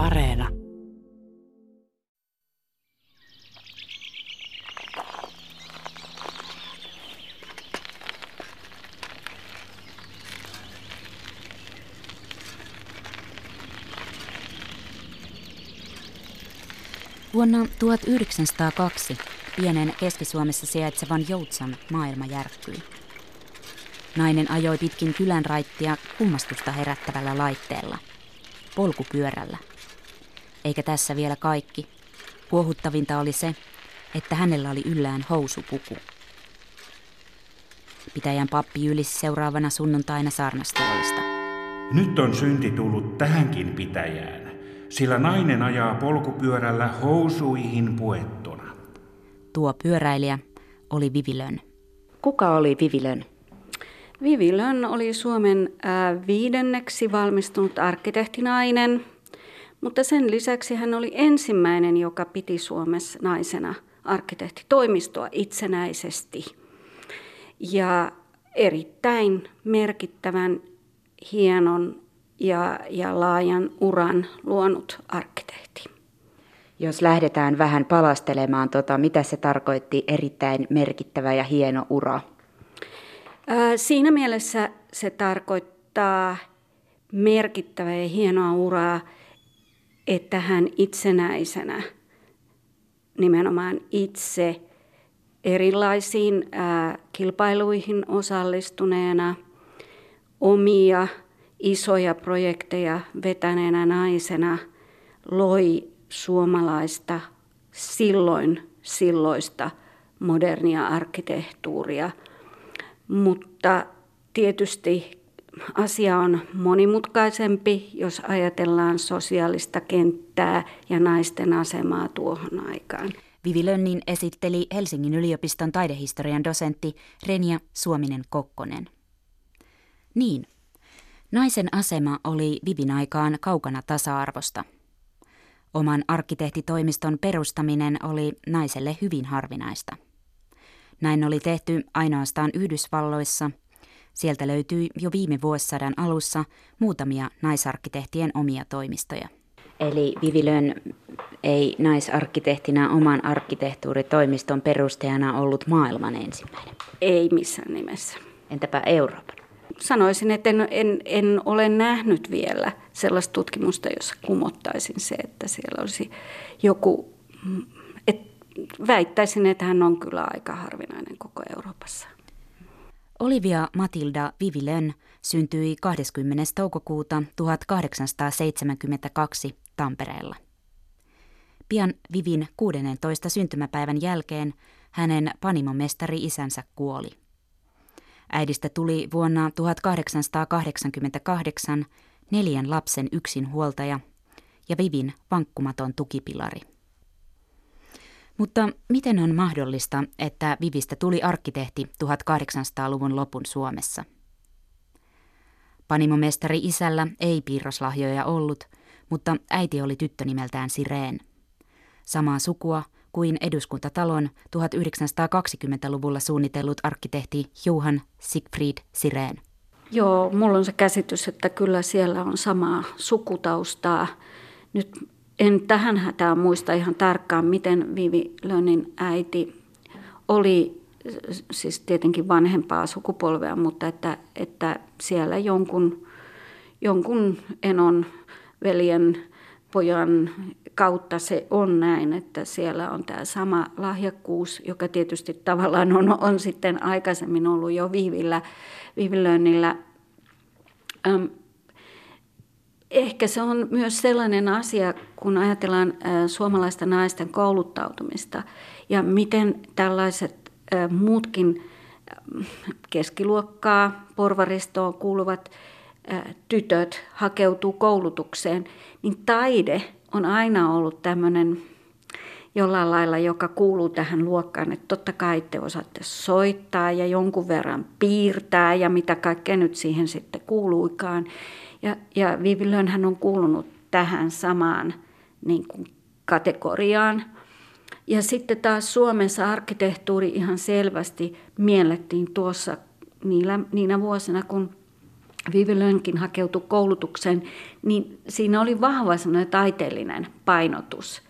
Areena. Vuonna 1902 pienen Keski-Suomessa sijaitsevan Joutsan maailma järkkyi. Nainen ajoi pitkin kylän raittia kummastusta herättävällä laitteella, polkupyörällä. Eikä tässä vielä kaikki. Kuohuttavinta oli se, että hänellä oli yllään housupuku. Pitäjän pappi ylisi seuraavana sunnuntaina saarnastuolista. Nyt on synti tullut tähänkin pitäjään, sillä nainen ajaa polkupyörällä housuihin puettuna. Tuo pyöräilijä oli Vivilön. Kuka oli Vivilön? Vivilön oli Suomen äh, viidenneksi valmistunut arkkitehtinainen, mutta sen lisäksi hän oli ensimmäinen, joka piti Suomessa naisena arkkitehtitoimistoa itsenäisesti. Ja erittäin merkittävän, hienon ja, ja laajan uran luonut arkkitehti. Jos lähdetään vähän palastelemaan, tota, mitä se tarkoitti erittäin merkittävä ja hieno ura? Siinä mielessä se tarkoittaa merkittävää ja hienoa uraa, että hän itsenäisenä, nimenomaan itse erilaisiin ää, kilpailuihin osallistuneena, omia isoja projekteja vetäneenä naisena loi suomalaista silloin silloista modernia arkkitehtuuria – mutta tietysti asia on monimutkaisempi, jos ajatellaan sosiaalista kenttää ja naisten asemaa tuohon aikaan. Vivi Lönnin esitteli Helsingin yliopiston taidehistorian dosentti Renja Suominen-Kokkonen. Niin, naisen asema oli Vivin aikaan kaukana tasa-arvosta. Oman arkkitehtitoimiston perustaminen oli naiselle hyvin harvinaista. Näin oli tehty ainoastaan Yhdysvalloissa. Sieltä löytyi jo viime vuosisadan alussa muutamia naisarkkitehtien omia toimistoja. Eli Vivilön ei naisarkkitehtina oman arkkitehtuuritoimiston perustajana ollut maailman ensimmäinen? Ei missään nimessä. Entäpä Euroopan? Sanoisin, että en, en, en ole nähnyt vielä sellaista tutkimusta, jossa kumottaisin se, että siellä olisi joku väittäisin, että hän on kyllä aika harvinainen koko Euroopassa. Olivia Matilda Vivilön syntyi 20. toukokuuta 1872 Tampereella. Pian Vivin 16. syntymäpäivän jälkeen hänen panimomestari isänsä kuoli. Äidistä tuli vuonna 1888 neljän lapsen yksinhuoltaja ja Vivin vankkumaton tukipilari. Mutta miten on mahdollista, että Vivistä tuli arkkitehti 1800-luvun lopun Suomessa? Panimomestari isällä ei piirroslahjoja ollut, mutta äiti oli tyttö nimeltään Sireen. Samaa sukua kuin eduskuntatalon 1920-luvulla suunnitellut arkkitehti Johan Siegfried Sireen. Joo, mulla on se käsitys, että kyllä siellä on samaa sukutaustaa. Nyt en tähän hätään muista ihan tarkkaan, miten Vivi Lönnin äiti oli, siis tietenkin vanhempaa sukupolvea, mutta että, että siellä jonkun, jonkun enon veljen pojan kautta se on näin, että siellä on tämä sama lahjakkuus, joka tietysti tavallaan on, on sitten aikaisemmin ollut jo Viivillä, Viivilönnillä ehkä se on myös sellainen asia, kun ajatellaan suomalaista naisten kouluttautumista ja miten tällaiset muutkin keskiluokkaa, porvaristoon kuuluvat tytöt hakeutuu koulutukseen, niin taide on aina ollut tämmöinen jollain lailla, joka kuuluu tähän luokkaan, että totta kai te osaatte soittaa ja jonkun verran piirtää ja mitä kaikkea nyt siihen sitten kuuluikaan. Ja, ja Vivilön hän on kuulunut tähän samaan niin kuin kategoriaan. Ja sitten taas Suomessa arkkitehtuuri ihan selvästi miellettiin tuossa niillä, niinä vuosina, kun Vivi Lönkin hakeutui koulutukseen, niin siinä oli vahva taiteellinen painotus.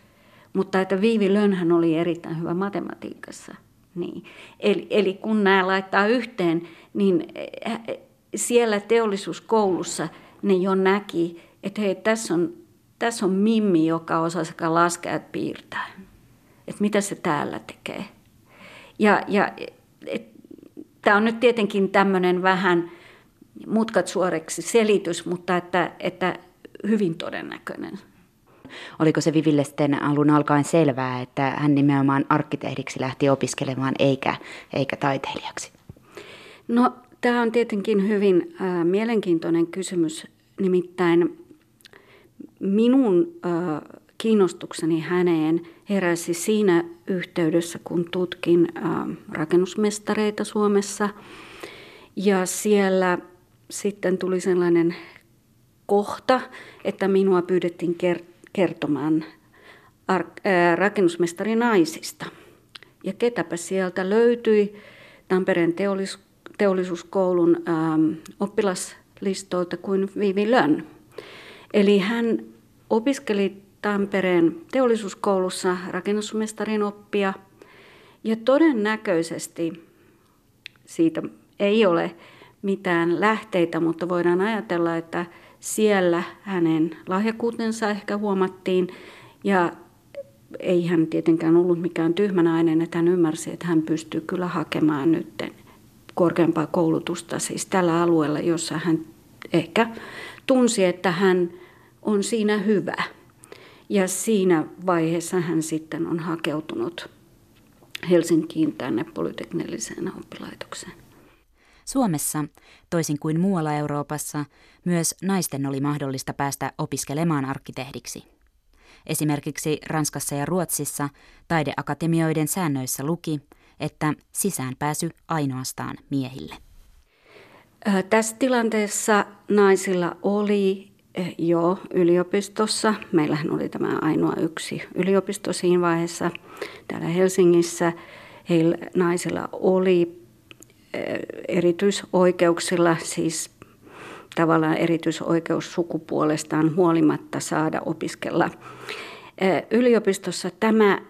Mutta että Viivi Lönhän oli erittäin hyvä matematiikassa. Niin. Eli, eli kun nämä laittaa yhteen, niin eh, siellä teollisuuskoulussa ne jo näki, että hei, tässä on, tässä on Mimmi, joka osaa sekä laskea että piirtää. Että mitä se täällä tekee. Ja, ja tämä on nyt tietenkin tämmöinen vähän mutkat suoreksi selitys, mutta että, että hyvin todennäköinen. Oliko se Viville sitten alun alkaen selvää, että hän nimenomaan arkkitehdiksi lähti opiskelemaan eikä, eikä taiteilijaksi? No tämä on tietenkin hyvin äh, mielenkiintoinen kysymys. Nimittäin minun äh, kiinnostukseni häneen heräsi siinä yhteydessä, kun tutkin äh, rakennusmestareita Suomessa. Ja siellä sitten tuli sellainen kohta, että minua pyydettiin kertomaan rakennusmestari naisista. Ja ketäpä sieltä löytyi Tampereen teollis- teollisuuskoulun ähm, oppilaslistoilta kuin Vivi Lönn. Eli hän opiskeli Tampereen teollisuuskoulussa rakennusmestarin oppia ja todennäköisesti siitä ei ole mitään lähteitä, mutta voidaan ajatella, että siellä hänen lahjakuutensa ehkä huomattiin ja ei hän tietenkään ollut mikään tyhmänainen, että hän ymmärsi, että hän pystyy kyllä hakemaan nyt korkeampaa koulutusta siis tällä alueella, jossa hän ehkä tunsi, että hän on siinä hyvä. Ja siinä vaiheessa hän sitten on hakeutunut Helsinkiin tänne polyteknilliseen oppilaitokseen. Suomessa, toisin kuin muualla Euroopassa, myös naisten oli mahdollista päästä opiskelemaan arkkitehdiksi. Esimerkiksi Ranskassa ja Ruotsissa taideakatemioiden säännöissä luki, että sisäänpääsy ainoastaan miehille. Tässä tilanteessa naisilla oli jo yliopistossa, meillähän oli tämä ainoa yksi yliopisto siinä vaiheessa täällä Helsingissä, heillä naisilla oli erityisoikeuksilla, siis tavallaan erityisoikeus sukupuolestaan huolimatta saada opiskella. Yliopistossa tämä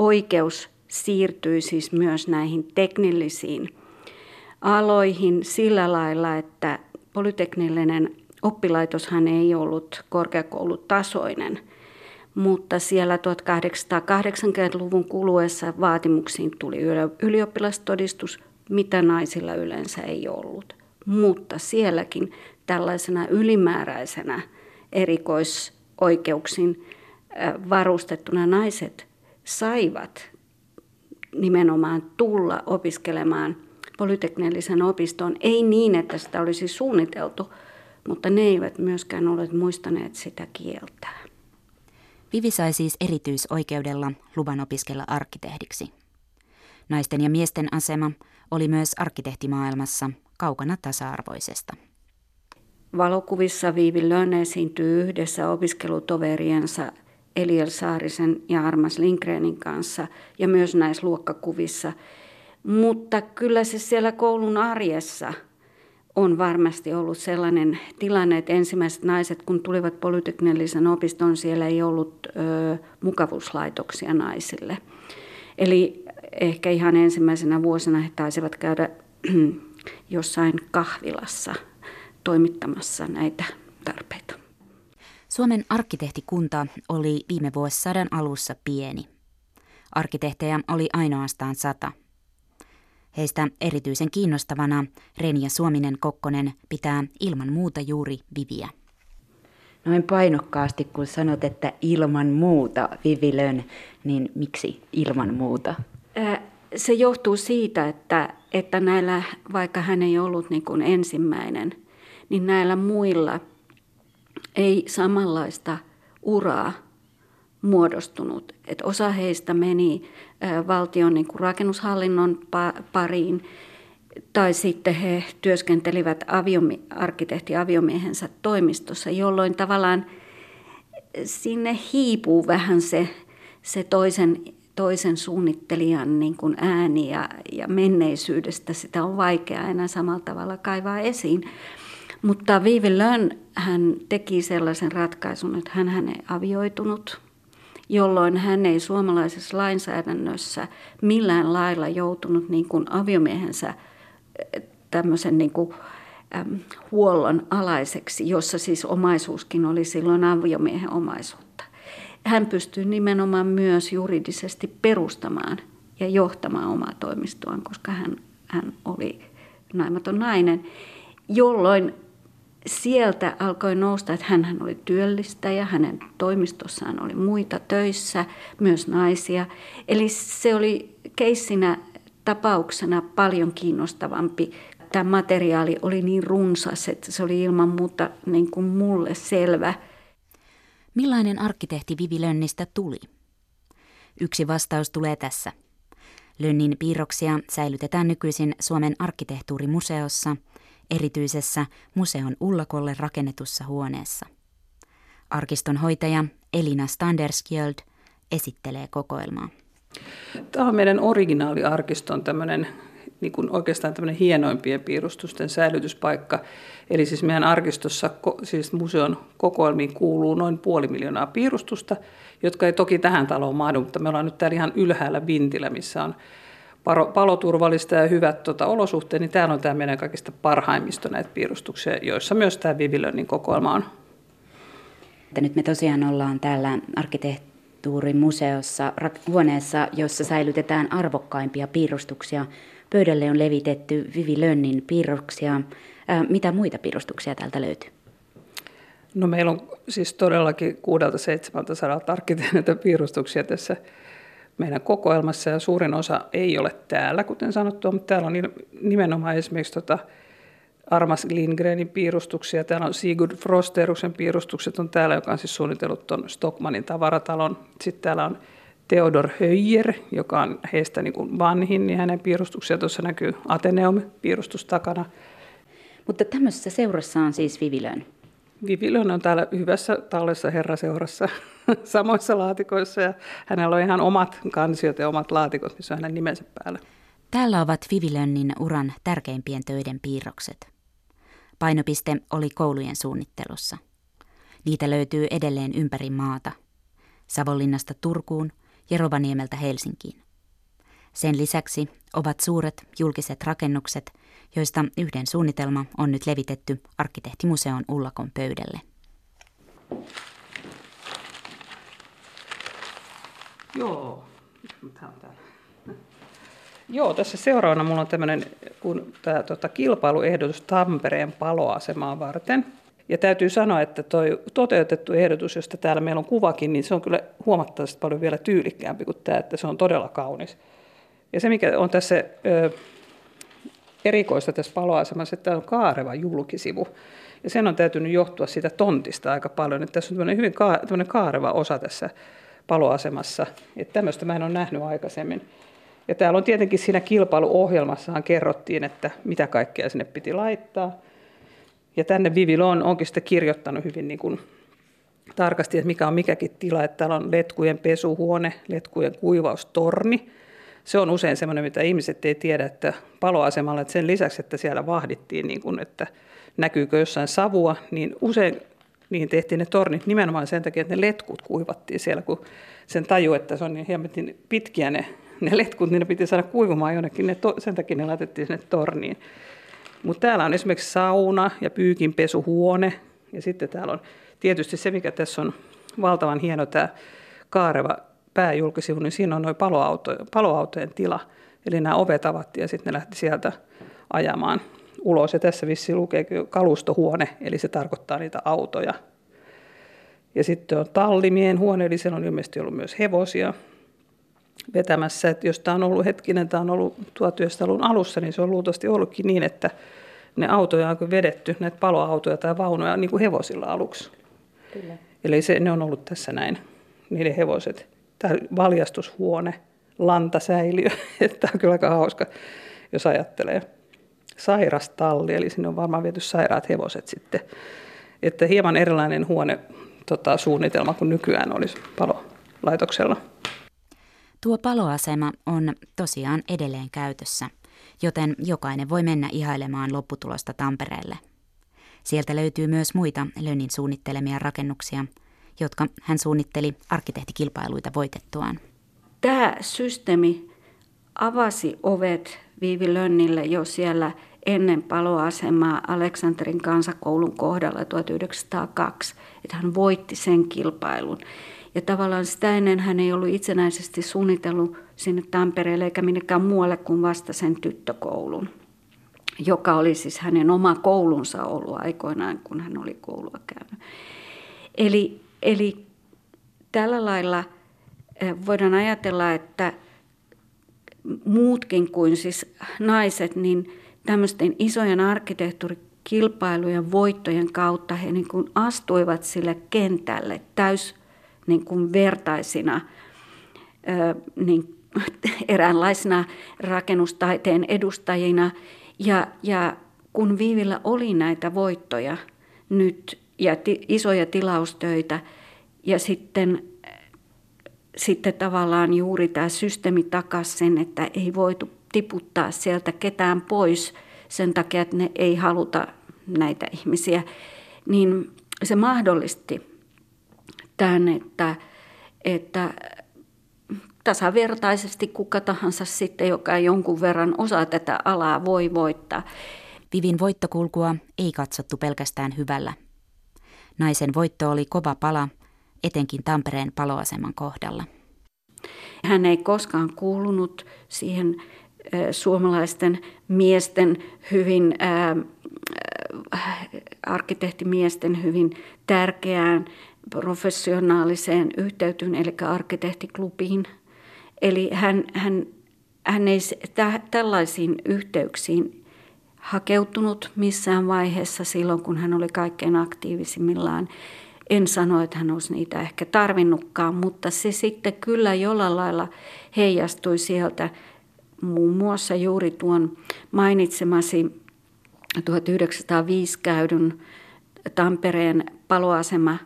oikeus siirtyi siis myös näihin teknillisiin aloihin sillä lailla, että polyteknillinen oppilaitoshan ei ollut korkeakoulutasoinen – mutta siellä 1880-luvun kuluessa vaatimuksiin tuli ylioppilastodistus, mitä naisilla yleensä ei ollut. Mutta sielläkin tällaisena ylimääräisenä erikoisoikeuksin varustettuna naiset saivat nimenomaan tulla opiskelemaan polyteknillisen opistoon. Ei niin, että sitä olisi suunniteltu, mutta ne eivät myöskään ole muistaneet sitä kieltää. Vivi sai siis erityisoikeudella luvan opiskella arkkitehdiksi. Naisten ja miesten asema oli myös arkkitehtimaailmassa kaukana tasa-arvoisesta. Valokuvissa Viivi Lönne esiintyy yhdessä opiskelutoveriensa Eliel Saarisen ja Armas Lindgrenin kanssa ja myös näissä luokkakuvissa. Mutta kyllä se siellä koulun arjessa – on varmasti ollut sellainen tilanne, että ensimmäiset naiset, kun tulivat polyteknillisen opiston, siellä ei ollut ö, mukavuuslaitoksia naisille. Eli ehkä ihan ensimmäisenä vuosina he taisivat käydä jossain kahvilassa toimittamassa näitä tarpeita. Suomen arkkitehtikunta oli viime vuosisadan alussa pieni. Arkkitehtejä oli ainoastaan sata – Heistä erityisen kiinnostavana Renja Suominen-Kokkonen pitää ilman muuta juuri Viviä. Noin painokkaasti, kun sanot, että ilman muuta Vivilön, niin miksi ilman muuta? Se johtuu siitä, että, että näillä, vaikka hän ei ollut niin kuin ensimmäinen, niin näillä muilla ei samanlaista uraa muodostunut. Et osa heistä meni valtion niin kuin rakennushallinnon pariin, tai sitten he työskentelivät aviomi- arkkitehti-aviomiehensä toimistossa, jolloin tavallaan sinne hiipuu vähän se, se toisen, toisen suunnittelijan niin kuin ääni ja, ja menneisyydestä sitä on vaikea enää samalla tavalla kaivaa esiin. Mutta Viivi Lönn, hän teki sellaisen ratkaisun, että hän ei avioitunut, jolloin hän ei suomalaisessa lainsäädännössä millään lailla joutunut niin kuin aviomiehensä tämmöisen niin kuin, äm, huollon alaiseksi, jossa siis omaisuuskin oli silloin aviomiehen omaisuutta. Hän pystyi nimenomaan myös juridisesti perustamaan ja johtamaan omaa toimistoaan, koska hän, hän oli naimaton nainen, jolloin sieltä alkoi nousta, että hän oli työllistäjä, hänen toimistossaan oli muita töissä, myös naisia. Eli se oli keissinä tapauksena paljon kiinnostavampi. Tämä materiaali oli niin runsas, että se oli ilman muuta niin kuin mulle selvä. Millainen arkkitehti Vivi Lönnistä tuli? Yksi vastaus tulee tässä. Lönnin piirroksia säilytetään nykyisin Suomen arkkitehtuurimuseossa – erityisessä museon ullakolle rakennetussa huoneessa. Arkiston hoitaja Elina Standerskjöld esittelee kokoelmaa. Tämä on meidän originaaliarkiston tämmöinen niin kuin oikeastaan tämmöinen hienoimpien piirustusten säilytyspaikka. Eli siis meidän arkistossa, siis museon kokoelmiin kuuluu noin puoli miljoonaa piirustusta, jotka ei toki tähän taloon mahdu, mutta me ollaan nyt täällä ihan ylhäällä Vintillä, missä on paloturvallista ja hyvät tota, olosuhteet, niin täällä on tämä meidän kaikista parhaimmisto näitä piirustuksia, joissa myös tämä Vivilönin kokoelma on. Että nyt me tosiaan ollaan täällä arkkitehtuurimuseossa, huoneessa, jossa säilytetään arvokkaimpia piirustuksia. Pöydälle on levitetty Vivi Lönnin piirroksia. mitä muita piirustuksia täältä löytyy? No meillä on siis todellakin 600-700 arkkitehtuurin piirustuksia tässä meidän kokoelmassa ja suurin osa ei ole täällä, kuten sanottu, mutta täällä on nimenomaan esimerkiksi tota Armas Lindgrenin piirustuksia, täällä on Sigurd Frosteruksen piirustukset on täällä, joka on siis suunnitellut tuon Stockmanin tavaratalon. Sitten täällä on Theodor Höjer, joka on heistä niin kuin vanhin, niin hänen piirustuksia tuossa näkyy Ateneum-piirustus takana. Mutta tämmöisessä seurassa on siis Vivilön. Vivilön on täällä hyvässä tallessa herraseurassa samoissa laatikoissa ja hänellä on ihan omat kansiot ja omat laatikot, missä on hänen nimensä päällä. Täällä ovat Vivilönnin uran tärkeimpien töiden piirrokset. Painopiste oli koulujen suunnittelussa. Niitä löytyy edelleen ympäri maata. Savonlinnasta Turkuun ja Rovaniemeltä Helsinkiin. Sen lisäksi ovat suuret julkiset rakennukset, joista yhden suunnitelma on nyt levitetty arkkitehtimuseon Ullakon pöydälle. Joo, Joo, tässä seuraavana mulla on tämmöinen kun tämä tota, kilpailuehdotus Tampereen paloasemaa varten. Ja täytyy sanoa, että tuo toteutettu ehdotus, josta täällä meillä on kuvakin, niin se on kyllä huomattavasti paljon vielä tyylikkäämpi kuin tämä, että se on todella kaunis. Ja se, mikä on tässä ö, erikoista tässä paloasemassa, että tämä on kaareva julkisivu. Ja sen on täytynyt johtua siitä tontista aika paljon, että tässä on tämmöinen hyvin tämmöinen kaareva osa tässä paloasemassa. Että tämmöistä mä en ole nähnyt aikaisemmin. Ja täällä on tietenkin siinä kilpailuohjelmassahan kerrottiin, että mitä kaikkea sinne piti laittaa. Ja tänne Vivilo on, onkin sitten kirjoittanut hyvin niin kuin tarkasti, että mikä on mikäkin tila. Että täällä on letkujen pesuhuone, letkujen kuivaustorni. Se on usein semmoinen, mitä ihmiset ei tiedä, että paloasemalla, että sen lisäksi, että siellä vahdittiin, niin kuin, että näkyykö jossain savua, niin usein niin tehtiin ne tornit nimenomaan sen takia, että ne letkut kuivattiin siellä, kun sen taju, että se on niin hieman pitkiä ne, ne letkut, niin ne piti saada kuivumaan jonnekin, ne to, sen takia ne laitettiin sinne torniin. Mutta täällä on esimerkiksi sauna ja pyykinpesuhuone, ja sitten täällä on tietysti se, mikä tässä on valtavan hieno tämä kaareva pääjulkisivu, niin siinä on noin paloauto, paloautojen tila. Eli nämä ovet avattiin ja sitten ne lähti sieltä ajamaan ulos. Ja tässä vissi lukee kalustohuone, eli se tarkoittaa niitä autoja. Ja sitten on tallimien huone, eli siellä on ilmeisesti ollut myös hevosia vetämässä. Että jos tämä on ollut hetkinen, tämä on ollut 1900-luvun alussa, niin se on luultavasti ollutkin niin, että ne autoja on vedetty, näitä paloautoja tai vaunuja, niin kuin hevosilla aluksi. Kyllä. Eli se, ne on ollut tässä näin, niiden hevoset. Tämä valjastushuone, lantasäiliö, tämä on kyllä aika hauska, jos ajattelee sairastalli, eli sinne on varmaan viety sairaat hevoset sitten. Että hieman erilainen huone tota, suunnitelma kuin nykyään olisi palolaitoksella. Tuo paloasema on tosiaan edelleen käytössä, joten jokainen voi mennä ihailemaan lopputulosta Tampereelle. Sieltä löytyy myös muita Lönnin suunnittelemia rakennuksia, jotka hän suunnitteli arkkitehtikilpailuita voitettuaan. Tämä systeemi avasi ovet Viivi Lönnille jo siellä ennen paloasemaa Aleksanterin kansakoulun kohdalla 1902, että hän voitti sen kilpailun. Ja tavallaan sitä ennen hän ei ollut itsenäisesti suunnitellut sinne Tampereelle eikä minnekään muualle kuin vasta sen tyttökoulun, joka oli siis hänen oma koulunsa ollut aikoinaan, kun hän oli koulua käynyt. Eli, eli tällä lailla eh, voidaan ajatella, että muutkin kuin siis naiset, niin tämmöisten isojen arkkitehtuurikilpailujen voittojen kautta he niin kuin astuivat sille kentälle täys niin kuin vertaisina niin eräänlaisina rakennustaiteen edustajina. Ja, ja kun Viivillä oli näitä voittoja nyt ja ti, isoja tilaustöitä ja sitten, sitten tavallaan juuri tämä systeemi takasi sen, että ei voitu tiputtaa sieltä ketään pois sen takia, että ne ei haluta näitä ihmisiä, niin se mahdollisti tämän, että, että tasavertaisesti kuka tahansa sitten, joka jonkun verran osaa tätä alaa, voi voittaa. Vivin voittokulkua ei katsottu pelkästään hyvällä. Naisen voitto oli kova pala, etenkin Tampereen paloaseman kohdalla. Hän ei koskaan kuulunut siihen suomalaisten miesten hyvin, arkkitehtimiesten hyvin tärkeään professionaaliseen yhteytyyn, eli arkkitehtiklubiin. Eli hän, hän, hän ei tä, tällaisiin yhteyksiin hakeutunut missään vaiheessa silloin, kun hän oli kaikkein aktiivisimmillaan. En sano, että hän olisi niitä ehkä tarvinnutkaan, mutta se sitten kyllä jollain lailla heijastui sieltä muun muassa juuri tuon mainitsemasi 1905 käydyn Tampereen paloasema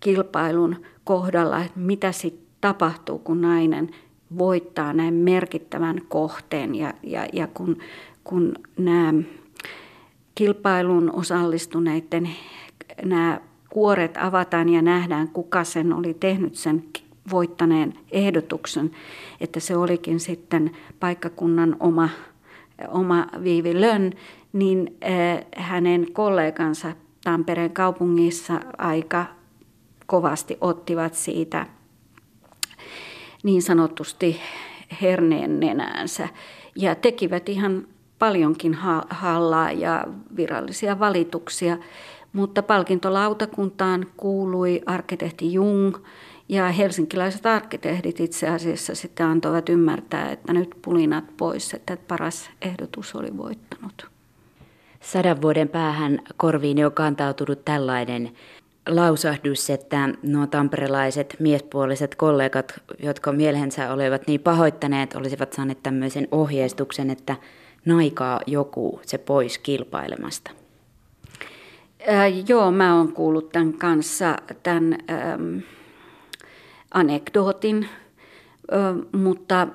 kilpailun kohdalla, että mitä sitten tapahtuu, kun nainen voittaa näin merkittävän kohteen ja, ja, ja kun, kun nämä kilpailun osallistuneiden nämä kuoret avataan ja nähdään, kuka sen oli tehnyt sen voittaneen ehdotuksen, että se olikin sitten paikkakunnan oma, oma Viivi Lönn, niin äh, hänen kollegansa Tampereen kaupungissa aika kovasti ottivat siitä niin sanotusti herneen nenäänsä ja tekivät ihan paljonkin hallaa ja virallisia valituksia, mutta palkintolautakuntaan kuului arkkitehti Jung ja helsinkiläiset arkkitehdit itse asiassa sitten antoivat ymmärtää, että nyt pulinat pois, että paras ehdotus oli voittanut. Sadan vuoden päähän korviin jo kantautunut tällainen lausahdus, että nuo tamperelaiset miespuoliset kollegat, jotka mielensä olivat niin pahoittaneet, olisivat saaneet tämmöisen ohjeistuksen, että naikaa joku se pois kilpailemasta. Ää, joo, mä oon kuullut tämän kanssa tämän ähm, anekdootin, äh, mutta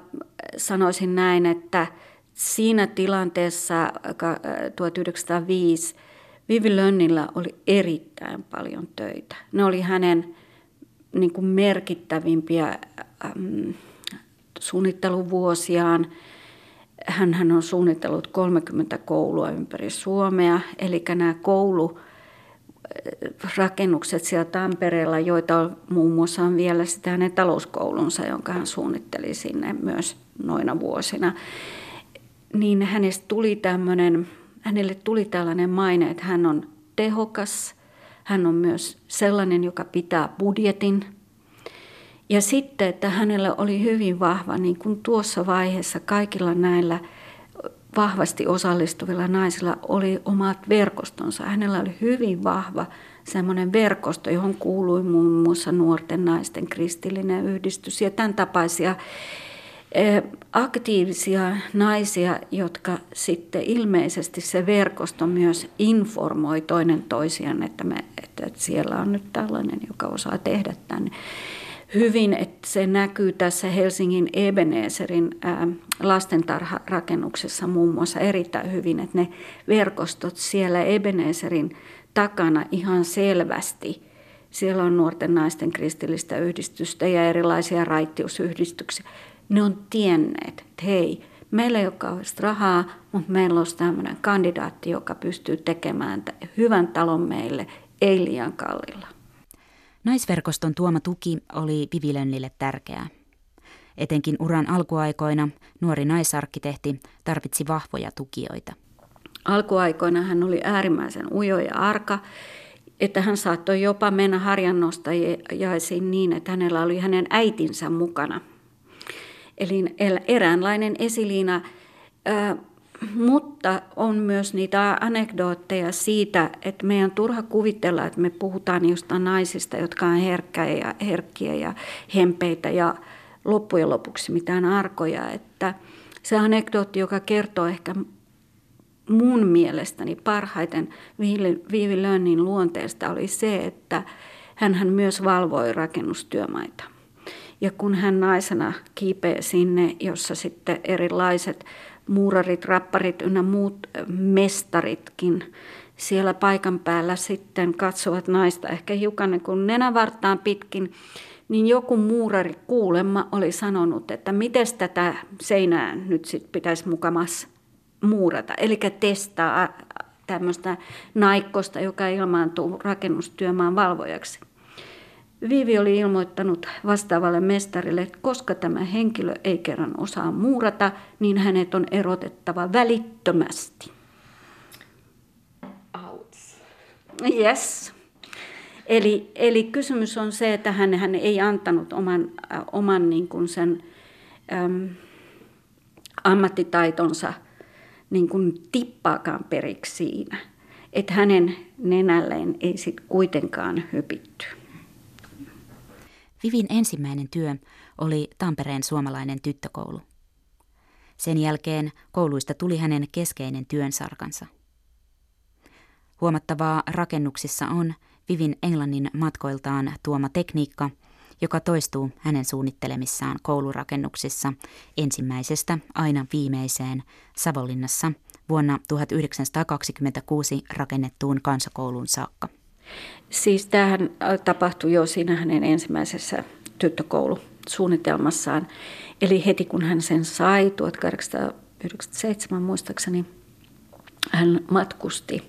sanoisin näin, että siinä tilanteessa 1905 Vivi Lönnillä oli erittäin paljon töitä. Ne oli hänen niin kuin merkittävimpiä äm, suunnitteluvuosiaan. Hän on suunnitellut 30 koulua ympäri Suomea, eli nämä koulu rakennukset siellä Tampereella, joita on, muun muassa on vielä sitä hänen talouskoulunsa, jonka hän suunnitteli sinne myös noina vuosina, niin hänestä tuli tämmöinen hänelle tuli tällainen maine, että hän on tehokas, hän on myös sellainen, joka pitää budjetin. Ja sitten, että hänellä oli hyvin vahva, niin kuin tuossa vaiheessa kaikilla näillä vahvasti osallistuvilla naisilla oli omat verkostonsa. Hänellä oli hyvin vahva semmoinen verkosto, johon kuului muun muassa nuorten naisten kristillinen yhdistys ja tämän tapaisia aktiivisia naisia, jotka sitten ilmeisesti se verkosto myös informoi toinen toisiaan, että, me, että siellä on nyt tällainen, joka osaa tehdä tämän. Hyvin, että se näkyy tässä Helsingin Ebenezerin lastentarharakennuksessa muun muassa erittäin hyvin, että ne verkostot siellä Ebenezerin takana ihan selvästi. Siellä on nuorten naisten kristillistä yhdistystä ja erilaisia raittiusyhdistyksiä. Ne on tienneet, että hei, meillä ei ole kauheasti rahaa, mutta meillä olisi tämmöinen kandidaatti, joka pystyy tekemään hyvän talon meille, ei liian kallilla. Naisverkoston tuoma tuki oli Vivilönnille tärkeää. Etenkin uran alkuaikoina nuori naisarkkitehti tarvitsi vahvoja tukijoita. Alkuaikoina hän oli äärimmäisen ujo ja arka, että hän saattoi jopa mennä harjannostajaisiin niin, että hänellä oli hänen äitinsä mukana. Eli eräänlainen esiliina mutta on myös niitä anekdootteja siitä, että meidän turha kuvitella, että me puhutaan jostain naisista, jotka on herkkiä ja, herkkiä ja hempeitä ja loppujen lopuksi mitään arkoja. Että se anekdootti, joka kertoo ehkä mun mielestäni parhaiten Viivi Lönnin luonteesta oli se, että hän myös valvoi rakennustyömaita. Ja kun hän naisena kiipeää sinne, jossa sitten erilaiset muurarit, rapparit ynnä muut mestaritkin siellä paikan päällä sitten katsovat naista ehkä hiukan niin kuin nenävartaan pitkin, niin joku muurari kuulemma oli sanonut, että miten tätä seinää nyt sit pitäisi mukamas muurata. Eli testaa tämmöistä naikkosta, joka ilmaantuu rakennustyömaan valvojaksi. Viivi oli ilmoittanut vastaavalle mestarille, että koska tämä henkilö ei kerran osaa muurata, niin hänet on erotettava välittömästi. Outs. Yes. Eli, eli kysymys on se, että hän, hän ei antanut oman, äh, oman niin kuin sen äm, ammattitaitonsa niin kuin tippaakaan periksi siinä. Että hänen nenälleen ei sitten kuitenkaan hypitty. Vivin ensimmäinen työ oli Tampereen suomalainen tyttökoulu. Sen jälkeen kouluista tuli hänen keskeinen työnsarkansa. Huomattavaa rakennuksissa on Vivin Englannin matkoiltaan tuoma tekniikka, joka toistuu hänen suunnittelemissaan koulurakennuksissa ensimmäisestä aina viimeiseen Savonlinnassa vuonna 1926 rakennettuun kansakouluun saakka. Siis tämähän äh, tapahtui jo siinä hänen ensimmäisessä tyttökoulusuunnitelmassaan. Eli heti kun hän sen sai 1897 muistaakseni, hän matkusti.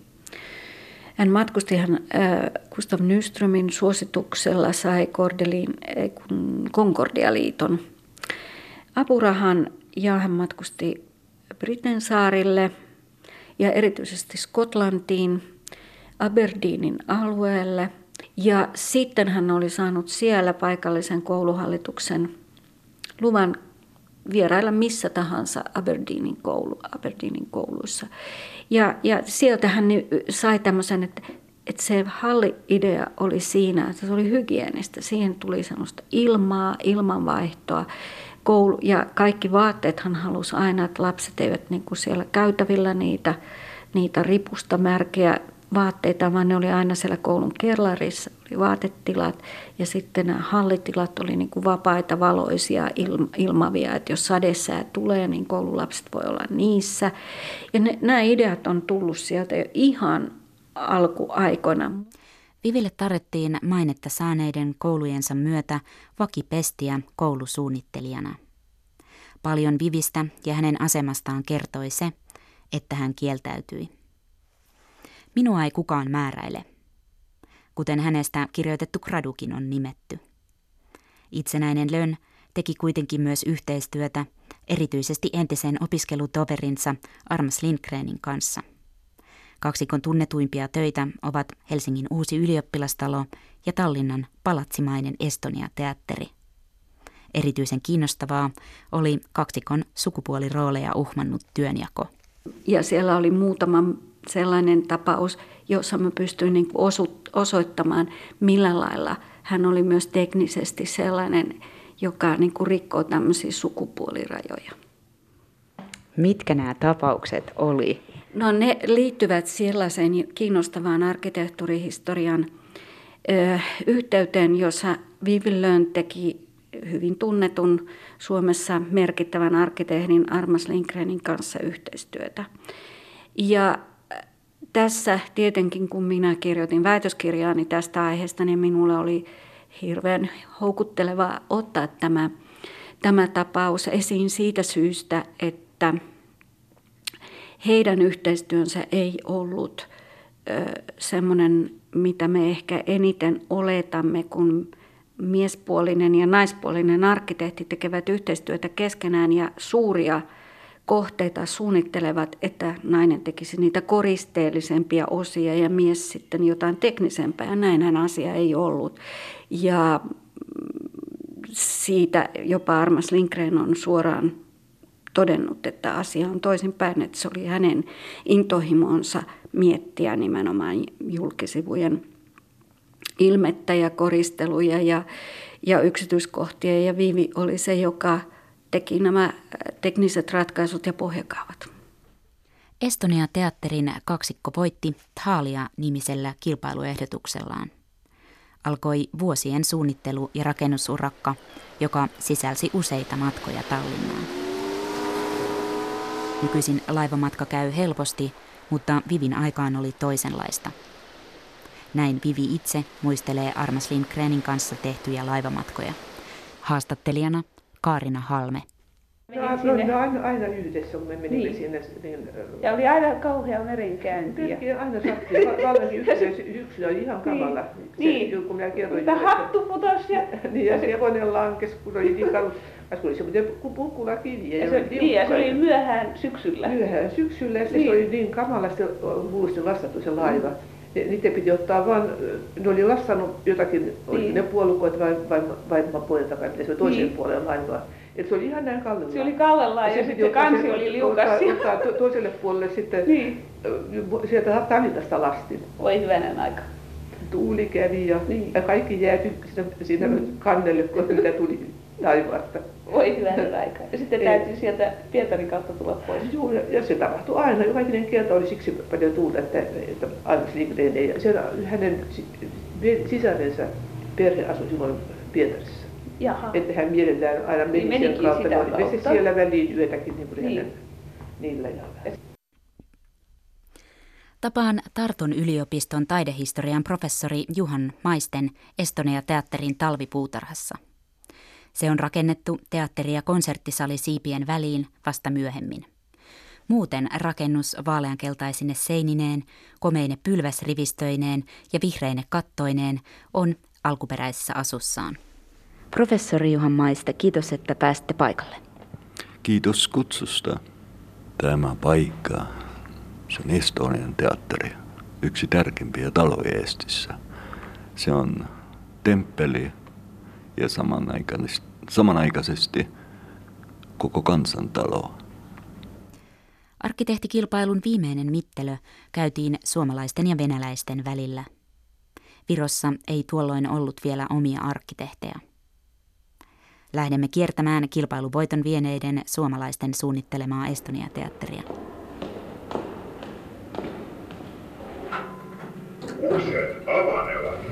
Hän matkusti hän äh, Gustav Nyströmin suosituksella sai Kordelin, Concordia-liiton apurahan ja hän matkusti Briten saarille ja erityisesti Skotlantiin – Aberdeenin alueelle. Ja sitten hän oli saanut siellä paikallisen kouluhallituksen luvan vierailla missä tahansa Aberdeenin, koulu, Aberdeenin kouluissa. Ja, ja sieltä hän sai tämmöisen, että, että se halli-idea oli siinä, että se oli hygienistä. Siihen tuli semmoista ilmaa, ilmanvaihtoa. Koulu, ja kaikki vaatteet hän halusi aina, että lapset eivät niin kuin siellä käytävillä niitä, niitä ripusta märkeä vaatteita, vaan ne oli aina siellä koulun kellarissa, oli vaatetilat ja sitten nämä hallitilat oli niin kuin vapaita, valoisia, ilmavia, että jos sadesää tulee, niin koululapset voi olla niissä. Ja ne, nämä ideat on tullut sieltä jo ihan alkuaikoina. Viville tarrettiin mainetta saaneiden koulujensa myötä vakipestiä koulusuunnittelijana. Paljon Vivistä ja hänen asemastaan kertoi se, että hän kieltäytyi. Minua ei kukaan määräile, kuten hänestä kirjoitettu gradukin on nimetty. Itsenäinen Lön teki kuitenkin myös yhteistyötä erityisesti entisen opiskelutoverinsa Armas Lindgrenin kanssa. Kaksikon tunnetuimpia töitä ovat Helsingin uusi ylioppilastalo ja Tallinnan palatsimainen Estonia-teatteri. Erityisen kiinnostavaa oli kaksikon sukupuolirooleja uhmannut työnjako. Ja siellä oli muutama sellainen tapaus, jossa mä pystyin niin kuin osoittamaan, millä lailla hän oli myös teknisesti sellainen, joka niin kuin rikkoo tämmöisiä sukupuolirajoja. Mitkä nämä tapaukset oli? No ne liittyvät sellaiseen kiinnostavaan arkkitehtuurihistorian yhteyteen, jossa Vivilön teki hyvin tunnetun Suomessa merkittävän arkkitehdin Armas Lindgrenin kanssa yhteistyötä. Ja tässä tietenkin, kun minä kirjoitin väitöskirjaani tästä aiheesta, niin minulle oli hirveän houkutteleva ottaa tämä, tämä tapaus esiin siitä syystä, että heidän yhteistyönsä ei ollut semmoinen, mitä me ehkä eniten oletamme, kun miespuolinen ja naispuolinen arkkitehti tekevät yhteistyötä keskenään ja suuria kohteita suunnittelevat, että nainen tekisi niitä koristeellisempia osia ja mies sitten jotain teknisempää. Näinhän asia ei ollut. Ja siitä jopa Armas Lindgren on suoraan todennut, että asia on toisinpäin, että se oli hänen intohimonsa miettiä nimenomaan julkisivujen ilmettä ja koristeluja ja, ja yksityiskohtia. Ja Viivi oli se, joka teki nämä tekniset ratkaisut ja pohjakaavat. Estonia-teatterin kaksikko voitti Thalia-nimisellä kilpailuehdotuksellaan. Alkoi vuosien suunnittelu- ja rakennusurakka, joka sisälsi useita matkoja Tallinnaan. Nykyisin laivamatka käy helposti, mutta Vivin aikaan oli toisenlaista. Näin Vivi itse muistelee Armas Lindgrenin kanssa tehtyjä laivamatkoja. Haastattelijana Kaarina Halme. No, no, no aina, aina yhdessä, kun me menimme niin. sinne. Niin, ja oli aina kauhea merenkäynti. Pitkin aina sattuu. Vallankin yksilö oli ihan kamala. Niin. Se, kun minä kerroin. Tämä hattu putosi. Ja... niin, ja se hevonen lankesi, kun oli niin kalu. Kun oli semmoinen pukkula kivi. Ja, se, niin, ja se oli myöhään syksyllä. Myöhään syksyllä, ja niin. se oli niin kamalasti muistin lastattu se laiva. Mm niiden piti ottaa vaan, ne oli lastannut jotakin, niin. ne puolukoit vai, vai, vai puolelta vai miten se oli toiseen niin. puolelle laivaa. Et se oli ihan näin kallella. Se oli kallella ja, ja sitten se kansi oli liukas. Ottaa, ottaa toiselle puolelle sitten niin. sieltä Tallinnasta lastin. Voi hyvänen aika. Tuuli kävi ja, niin. ja kaikki jääty siinä, siinä mm. kannelle, kun mitä tuli taivaasta. Voi hyvänen aika. Ja sitten täytyy sieltä Pietarin kautta tulla pois. Joo, ja, ja se tapahtui aina. Jokainen kielto oli siksi paljon tuulta, että, että Anders Lindgren ei. Siellä hänen sisarensa perhe asui silloin Pietarissa. Jaha. Että hän mielellään aina meni niin sen kautta. Sitä kautta. Oli siellä väliin yötäkin niin kuin niin. hänen niillä ja Tapaan Tarton yliopiston taidehistorian professori Juhan Maisten Estonia-teatterin talvipuutarhassa. Se on rakennettu teatteri- ja konserttisali siipien väliin vasta myöhemmin. Muuten rakennus vaaleankeltaisine seinineen, komeine pylväsrivistöineen ja vihreine kattoineen on alkuperäisessä asussaan. Professori Juhan Maiste, kiitos, että pääsitte paikalle. Kiitos kutsusta. Tämä paikka, se on Estonian teatteri, yksi tärkeimpiä taloja Estissä. Se on temppeli ja samanaikaisesti, samanaikaisesti koko kansantalo. Arkkitehtikilpailun viimeinen mittelö käytiin suomalaisten ja venäläisten välillä. Virossa ei tuolloin ollut vielä omia arkkitehtejä. Lähdemme kiertämään kilpailuvoiton vieneiden suomalaisten suunnittelemaa Estonia-teatteria. Ukset avanevat.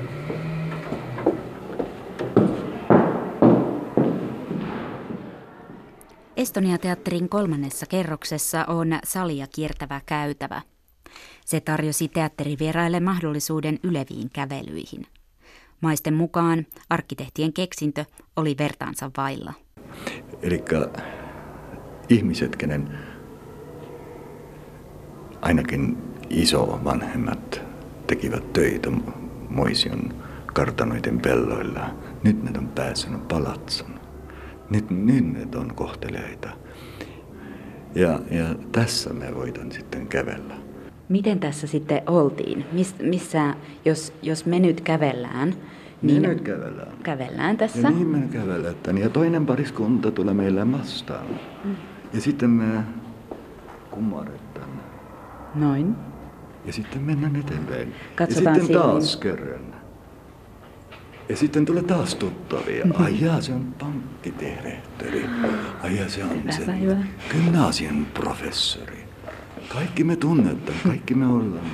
Estonia-teatterin kolmannessa kerroksessa on salia kiertävä käytävä. Se tarjosi teatterivieraille mahdollisuuden yleviin kävelyihin. Maisten mukaan arkkitehtien keksintö oli vertaansa vailla. Eli ihmiset, kenen ainakin iso vanhemmat tekivät töitä Moision kartanoiden pelloilla, nyt ne on päässyt palatson nyt, nyt on kohteleita. Ja, ja tässä me voitan sitten kävellä. Miten tässä sitten oltiin? Mis, missä, jos, jos me nyt kävellään, niin me nyt kävellään. Kävellään tässä. Ja niin me kävellään. Ja toinen pariskunta tulee meille vastaan. Mm. Ja sitten me kummaretaan. Noin. Ja sitten mennään eteenpäin. Katsotaan ja sitten taas kerran. Ja sitten tulee taas tuttavia. Mm-hmm. Ai jaa, se on pankkiterehtori. Ai jaa, se on se gymnasian professori. Kaikki me tunnetaan, kaikki me ollaan.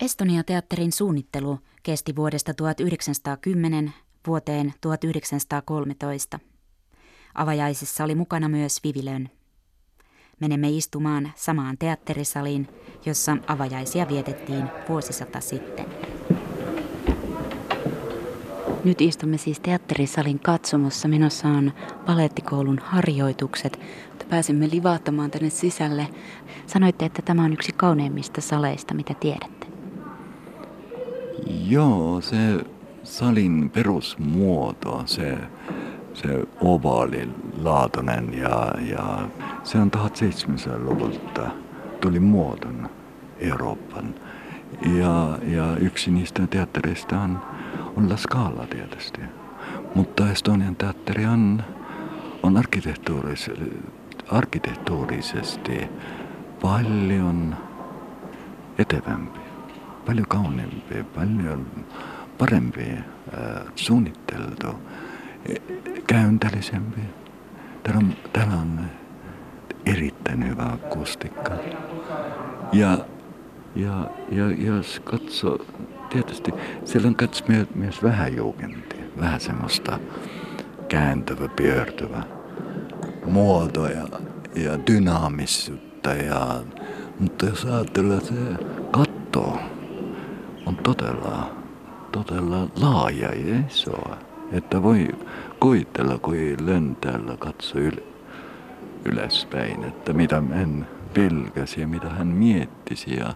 Estonia-teatterin suunnittelu kesti vuodesta 1910 vuoteen 1913. Avajaisissa oli mukana myös Vivilön. Menemme istumaan samaan teatterisaliin, jossa avajaisia vietettiin vuosisata sitten. Nyt istumme siis teatterisalin katsomossa. Menossa on palettikoulun harjoitukset. Pääsimme livahtamaan tänne sisälle. Sanoitte, että tämä on yksi kauneimmista saleista, mitä tiedätte. Joo, se salin perusmuoto, se, se ovaalilaatuinen ja, ja se on 1700-luvulta tuli muoton Euroopan. Ja, ja yksi niistä teattereista on, on La Scala tietysti. Mutta Estonian teatteri on, on arkkitehtuuris, arkkitehtuurisesti paljon etevämpi, paljon kauniimpi, paljon parempi äh, suunniteltu, käyntälisempi. Täällä on, täällä on erittäin hyvä akustikka. Ja, ja, ja jos katsoo, tietysti siellä on katso myös vähän juukentia, vähän semmoista kääntyvä, pyörtyvä muoto ja, ja dynaamisuutta. Ja, mutta jos ajattelee, että se katto on todella, todella laaja ja iso. Että voi kuvitella, kun lentäällä katso yl, ylöspäin, että mitä hän pelkäsi ja mitä hän miettisi. Ja,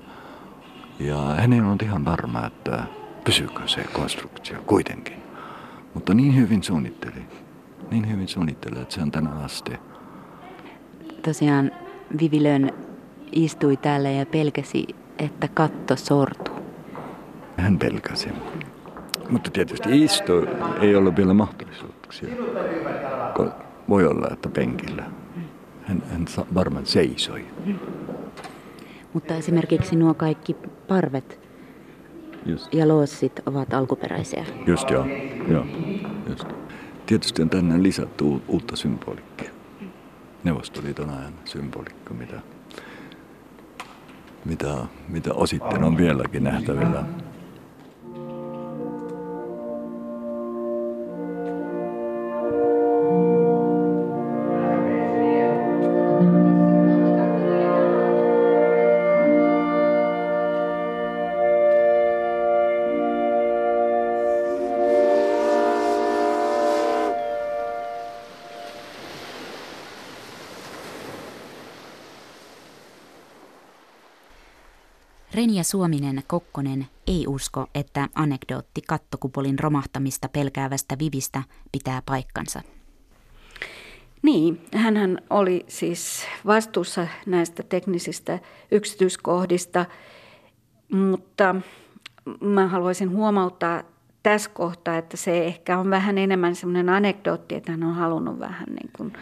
ja hän ei ollut ihan varma, että pysyykö se konstruktio kuitenkin. Mutta niin hyvin suunnitteli. Niin hyvin suunnitteli, että se on tänä asti. Tosiaan Vivilön istui täällä ja pelkäsi, että katto sortuu. Hän pelkäsi. Mutta tietysti istu ei ollut vielä mahdollisuuksia. Voi olla, että penkillä. Hän, hän varmaan seisoi. Mutta esimerkiksi nuo kaikki parvet just. ja loossit ovat alkuperäisiä. Just joo. joo. Just. Tietysti on tänne lisätty uutta symbolikkia. Neuvostoliiton ajan symbolikka, mitä, mitä, mitä osittain on vieläkin nähtävillä. Suominen Kokkonen ei usko, että anekdootti kattokupolin romahtamista pelkäävästä Vivistä pitää paikkansa. Niin, hän oli siis vastuussa näistä teknisistä yksityiskohdista, mutta mä haluaisin huomauttaa tässä kohtaa, että se ehkä on vähän enemmän semmoinen anekdootti, että hän on halunnut vähän niin kuin,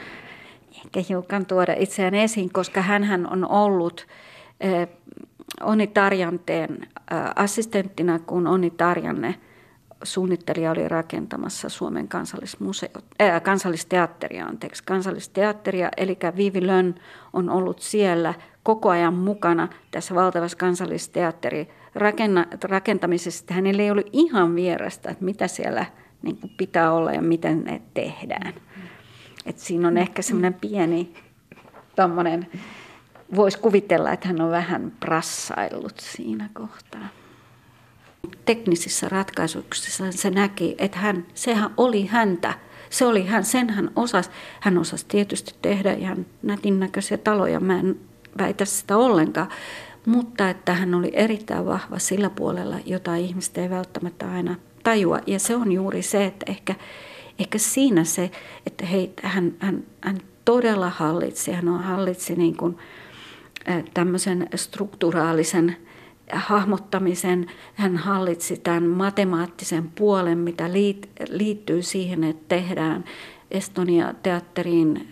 ehkä hiukan tuoda itseään esiin, koska hän on ollut eh, Onni Tarjanteen assistenttina, kun Onni Tarjanne suunnittelija oli rakentamassa Suomen kansallismuseo, äh, kansallisteatteria, anteeksi, kansallisteatteria, eli Viivi Lönn on ollut siellä koko ajan mukana tässä valtavassa kansallisteatteri rakentamisessa. Hänellä ei ollut ihan vierasta, että mitä siellä niin kuin pitää olla ja miten ne tehdään. Et siinä on ehkä semmoinen pieni tommonen, voisi kuvitella, että hän on vähän prassaillut siinä kohtaa. Teknisissä ratkaisuissa se näki, että hän, sehän oli häntä. Se oli hän, sen hän osasi. Hän osasi tietysti tehdä ihan nätin näköisiä taloja, mä en väitä sitä ollenkaan. Mutta että hän oli erittäin vahva sillä puolella, jota ihmiset ei välttämättä aina tajua. Ja se on juuri se, että ehkä, ehkä siinä se, että hei, hän, hän, hän todella hallitsi. Hän on hallitsi niin kuin, tämmöisen strukturaalisen hahmottamisen. Hän hallitsi tämän matemaattisen puolen, mitä liittyy siihen, että tehdään Estonia-teatteriin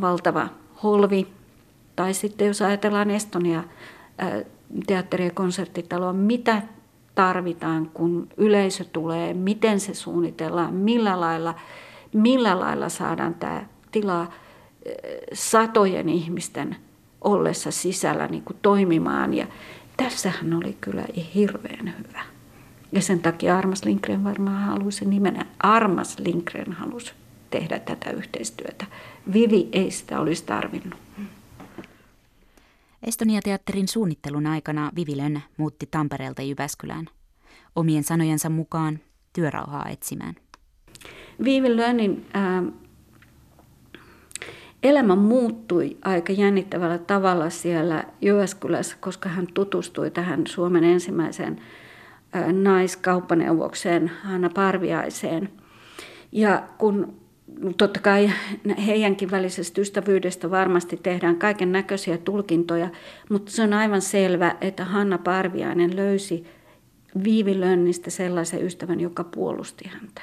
valtava holvi. Tai sitten jos ajatellaan Estonia teatteri- ja konserttitaloa, mitä tarvitaan, kun yleisö tulee, miten se suunnitellaan, millä lailla, millä lailla saadaan tämä tila satojen ihmisten ollessa sisällä niin kuin toimimaan. Ja tässähän oli kyllä hirveän hyvä. Ja sen takia Armas Lindgren varmaan halusi nimenä. Armas Lindgren halusi tehdä tätä yhteistyötä. Vivi ei sitä olisi tarvinnut. Estonia-teatterin suunnittelun aikana Vivilön muutti Tampereelta Jyväskylään. Omien sanojensa mukaan työrauhaa etsimään. Viivi Lönnin ää, elämä muuttui aika jännittävällä tavalla siellä Jyväskylässä, koska hän tutustui tähän Suomen ensimmäiseen naiskauppaneuvokseen Hanna Parviaiseen. Ja kun totta kai heidänkin välisestä ystävyydestä varmasti tehdään kaiken näköisiä tulkintoja, mutta se on aivan selvä, että Hanna Parviainen löysi Viivi Lönnistä sellaisen ystävän, joka puolusti häntä.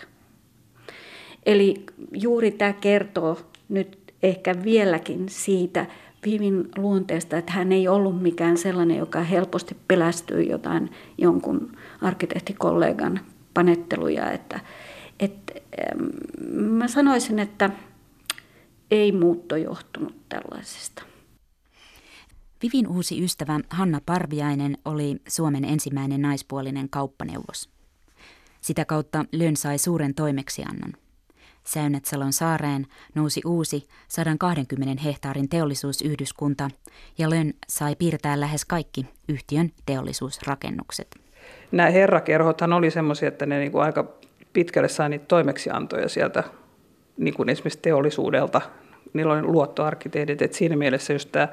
Eli juuri tämä kertoo nyt ehkä vieläkin siitä Viivin luonteesta, että hän ei ollut mikään sellainen, joka helposti pelästyy jotain jonkun arkkitehtikollegan panetteluja. Että, että, mä sanoisin, että ei muutto johtunut tällaisesta. Vivin uusi ystävä Hanna Parviainen oli Suomen ensimmäinen naispuolinen kauppaneuvos. Sitä kautta Lön sai suuren toimeksiannon – Säynetsalon saareen nousi uusi 120 hehtaarin teollisuusyhdyskunta ja Lön sai piirtää lähes kaikki yhtiön teollisuusrakennukset. Nämä herrakerhothan oli semmoisia, että ne niinku aika pitkälle sai niitä toimeksiantoja sieltä niin kuin esimerkiksi teollisuudelta. Niillä oli luottoarkkitehdit, että siinä mielessä just tämä,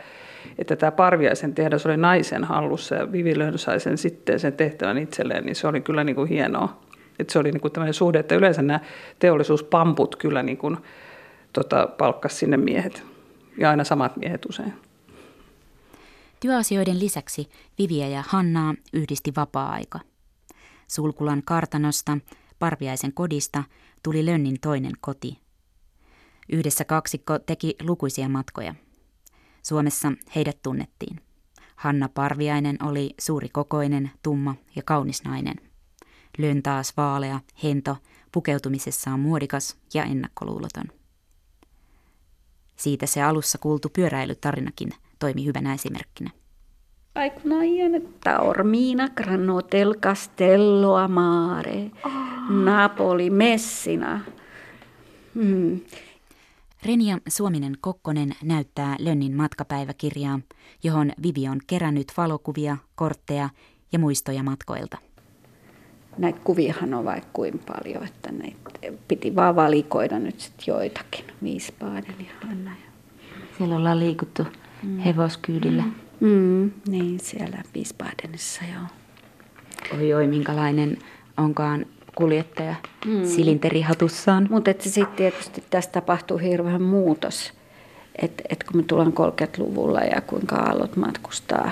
että tämä Parviaisen tehdas oli naisen hallussa ja Vivi Lön sai sen sitten sen tehtävän itselleen, niin se oli kyllä niin kuin hienoa. Et se oli niin kuin tämmöinen suhde, että yleensä nämä teollisuuspamput kyllä niin kuin, tota, palkkasi sinne miehet. Ja aina samat miehet usein. Työasioiden lisäksi Viviä ja Hannaa yhdisti vapaa-aika. Sulkulan kartanosta, Parviaisen kodista, tuli Lönnin toinen koti. Yhdessä kaksikko teki lukuisia matkoja. Suomessa heidät tunnettiin. Hanna Parviainen oli suuri kokoinen, tumma ja kaunis nainen – Lön taas vaalea, hento, pukeutumisessaan muodikas ja ennakkoluuloton. Siitä se alussa kuultu pyöräilytarinakin toimi hyvänä esimerkkinä. Aikunajan Taormina, Granotel, Castello, Amare, oh. Napoli, Messina. Hmm. Renia Suominen-Kokkonen näyttää Lönnin matkapäiväkirjaa, johon Vivi on kerännyt valokuvia, kortteja ja muistoja matkoilta näitä kuviahan on vaikka kuin paljon, että näitä piti vaan valikoida nyt sitten joitakin. Viispaiden ja Hanna. Siellä ollaan liikuttu mm. hevoskyydillä. Mm. Mm. Niin, siellä Viispaidenissa joo. Oi oi, minkälainen onkaan kuljettaja mm. silinterihatussaan. Mutta sitten tietysti tässä tapahtuu hirveän muutos. Että et kun me tullaan 30-luvulla ja kuinka aallot matkustaa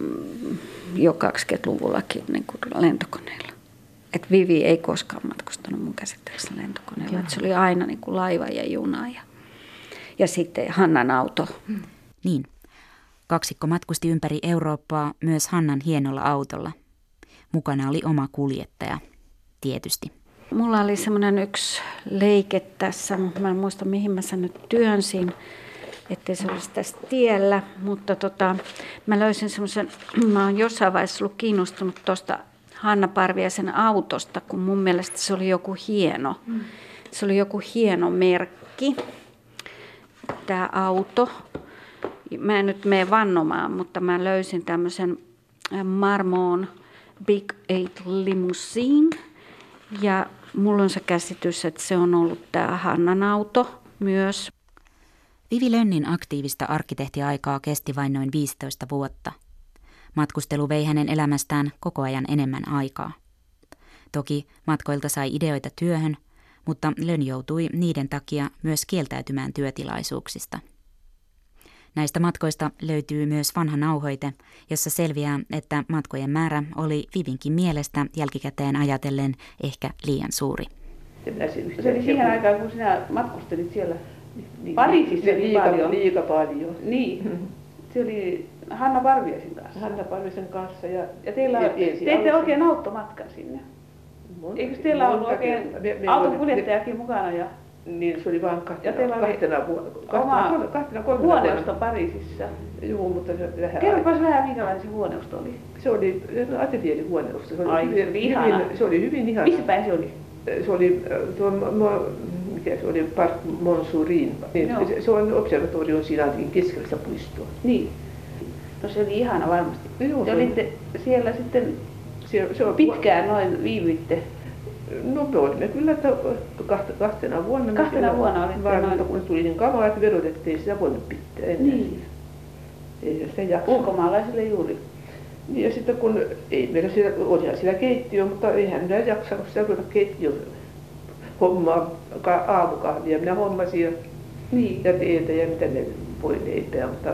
mm, jo 20-luvullakin niin kuin lentokoneilla. Et Vivi ei koskaan matkustanut mun käsittääkseni lentokoneella. se oli aina niin kuin laiva ja juna ja, ja sitten Hannan auto. Hmm. Niin. Kaksikko matkusti ympäri Eurooppaa myös Hannan hienolla autolla. Mukana oli oma kuljettaja, tietysti. Mulla oli semmoinen yksi leike tässä, mutta mä en muista mihin mä sen nyt työnsin ettei se olisi tässä tiellä. Mutta tota, mä löysin semmoisen, mä oon jossain vaiheessa ollut kiinnostunut tuosta Hanna Parviaisen autosta, kun mun mielestä se oli joku hieno. Mm. Se oli joku hieno merkki, tämä auto. Mä en nyt mene vannomaan, mutta mä löysin tämmöisen äh, Marmoon Big Eight Limousine. Ja mulla on se käsitys, että se on ollut tämä Hannan auto myös. Vivi Lönnin aktiivista arkkitehtiaikaa kesti vain noin 15 vuotta. Matkustelu vei hänen elämästään koko ajan enemmän aikaa. Toki matkoilta sai ideoita työhön, mutta Lön joutui niiden takia myös kieltäytymään työtilaisuuksista. Näistä matkoista löytyy myös vanha nauhoite, jossa selviää, että matkojen määrä oli Vivinkin mielestä jälkikäteen ajatellen ehkä liian suuri. Se oli siihen aikaan, kun sinä matkustelit siellä niin, Pariisissa niin, liika, paljon. Liika paljon. Niin. Se oli Hanna Parviaisen kanssa. Hanna Parviaisen kanssa. Ja, ja teillä, ja teitte oikein automatkan sinne. Monta, Eikö teillä ollut oikein autonkuljettajakin mukana? Ja... Niin se oli vain kahtena, Ja teillä oli kahtena, vuonna, oma kahtena, kahtena kolmena huoneusto vuonna. Pariisissa. Joo, mutta se vähän Kerropas vähän, minkälainen se huoneusto oli. Se oli ateljeerihuoneusto. Se oli Ai, hyvin, oli ihana. hyvin, se oli hyvin ihana. Missä päin se oli? Se oli äh, tuo, se oli, Park Monsurin. Niin, Joo. se, se, on observatorion siinä keskellä puistoa. Niin. No se oli ihana varmasti. Joo, Te se oli- olitte siellä sitten Se, se on pitkään noin viivitte. No me olimme kyllä, että kahta, kahtena vuonna. Kahtena vuonna olitte Vaan, noin- kun tuli niin kamaa, että verotettiin sitä voinut pitää enää. Niin. Ei se sitä jaksanut. Ulkomaalaisille juuri. Niin, ja sitten kun ei meillä siellä, olihan siellä keittiö, mutta eihän minä jaksanut sitä ruveta keittiön hommaa ka- aamukahvia. Minä hommasin ja, Niin. ja teetä ja mitä ne voi leipää, mutta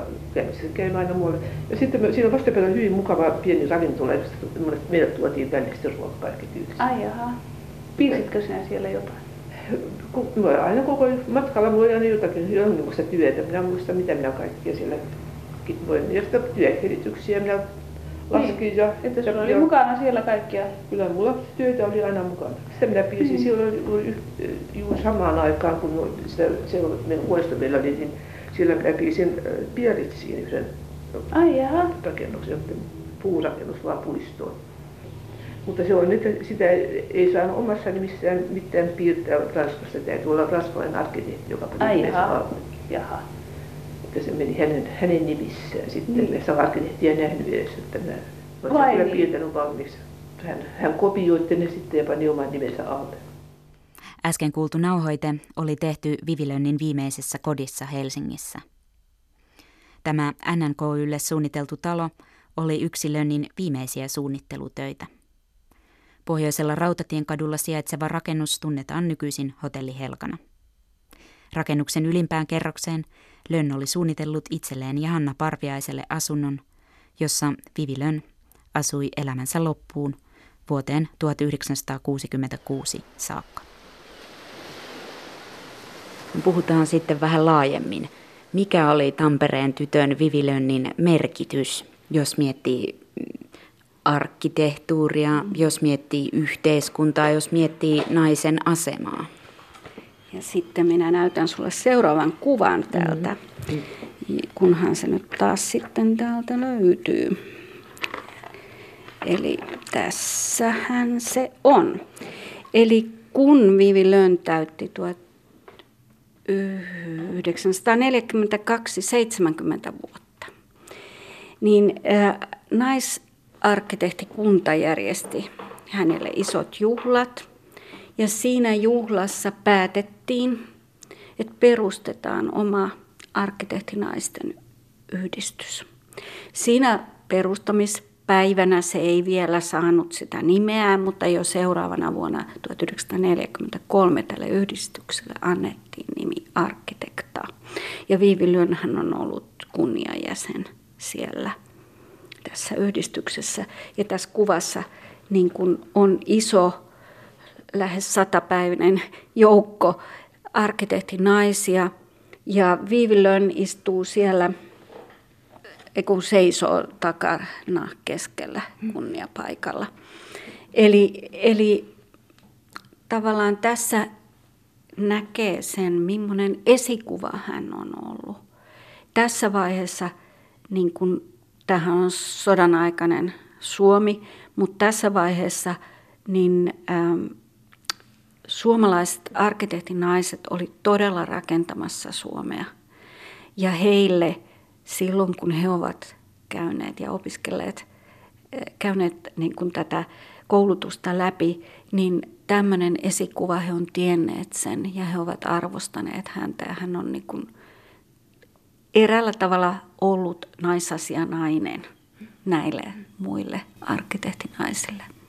käymään aina muualle. Ja sitten me, siinä vastapäällä oli hyvin mukava pieni ravintola, josta meille tuotiin sitten ruokaa kaikki tyylistä. Ai jaha. Piirsitkö sinä siellä jotain? Mä aina koko matkalla mulla aina jotakin jonkinlaista työtä. Minä en muista, mitä minä kaikkia siellä voin. Ja sitten työkirityksiä minä laskin. Ja, Että sulla oli ja mukana siellä kaikkia. Kyllä mulla työtä oli aina mukana. Sitten minä piirsin Mm. silloin juuri, yh- juuri samaan aikaan, kun sitä, se on- meidän huoneisto meillä oli, niin siellä minä piirsin äh, Biaritsiin yhden Ai jaha. rakennuksen, puurakennus vaan puistoon. Mutta se on nyt, sitä ei saanut omassa nimissään mitään piirtää Ranskasta. Täytyy olla ranskalainen arkkitehti, joka pani Ai jaha. Jaha. Että se meni hänen, hänen nimissään. Sitten Niin. arkkitehtiä nähnyt edes, että mä olen Vai kyllä niin? piirtänyt valmiiksi. Hän, hän kopioitti ne sitten ja pani oman nimensä alle. Äsken kuultu nauhoite oli tehty Vivilönnin viimeisessä kodissa Helsingissä. Tämä NNKYlle suunniteltu talo oli yksi Lönnin viimeisiä suunnittelutöitä. Pohjoisella Rautatien kadulla sijaitseva rakennus tunnetaan nykyisin hotelli Helkana. Rakennuksen ylimpään kerrokseen Lönn oli suunnitellut itselleen ja Hanna Parviaiselle asunnon, jossa Vivi Lönn asui elämänsä loppuun vuoteen 1966 saakka. Puhutaan sitten vähän laajemmin. Mikä oli Tampereen tytön Vivilönnin merkitys, jos miettii mm, arkkitehtuuria, jos miettii yhteiskuntaa, jos miettii naisen asemaa? Ja sitten minä näytän sulle seuraavan kuvan täältä, kunhan se nyt taas sitten täältä löytyy. Eli tässähän se on. Eli kun Vivi Lönn täytti 1942 70 vuotta, niin äh, naisarkkitehtikunta järjesti hänelle isot juhlat. Ja siinä juhlassa päätettiin, että perustetaan oma arkkitehtinaisten yhdistys. Siinä perustamispäivänä se ei vielä saanut sitä nimeä, mutta jo seuraavana vuonna 1943 tälle yhdistykselle annettiin nimi Arkitekta. Ja Viivi Lyönhän on ollut kunniajäsen siellä tässä yhdistyksessä. Ja tässä kuvassa niin kun on iso, lähes satapäiväinen joukko arkkitehtinaisia. Ja Viivi Lönn istuu siellä, kun seisoo takana keskellä kunniapaikalla. Eli, eli tavallaan tässä näkee sen, millainen esikuva hän on ollut. Tässä vaiheessa, niin kun, tämähän on sodan aikainen Suomi, mutta tässä vaiheessa niin ähm, suomalaiset arkkitehtinaiset oli todella rakentamassa Suomea. Ja heille silloin, kun he ovat käyneet ja opiskelleet, äh, käyneet niin kuin tätä koulutusta läpi, niin tämmöinen esikuva he on tienneet sen ja he ovat arvostaneet häntä ja hän on niin kuin eräällä tavalla ollut naisasianainen näille muille arkkitehtinaisille.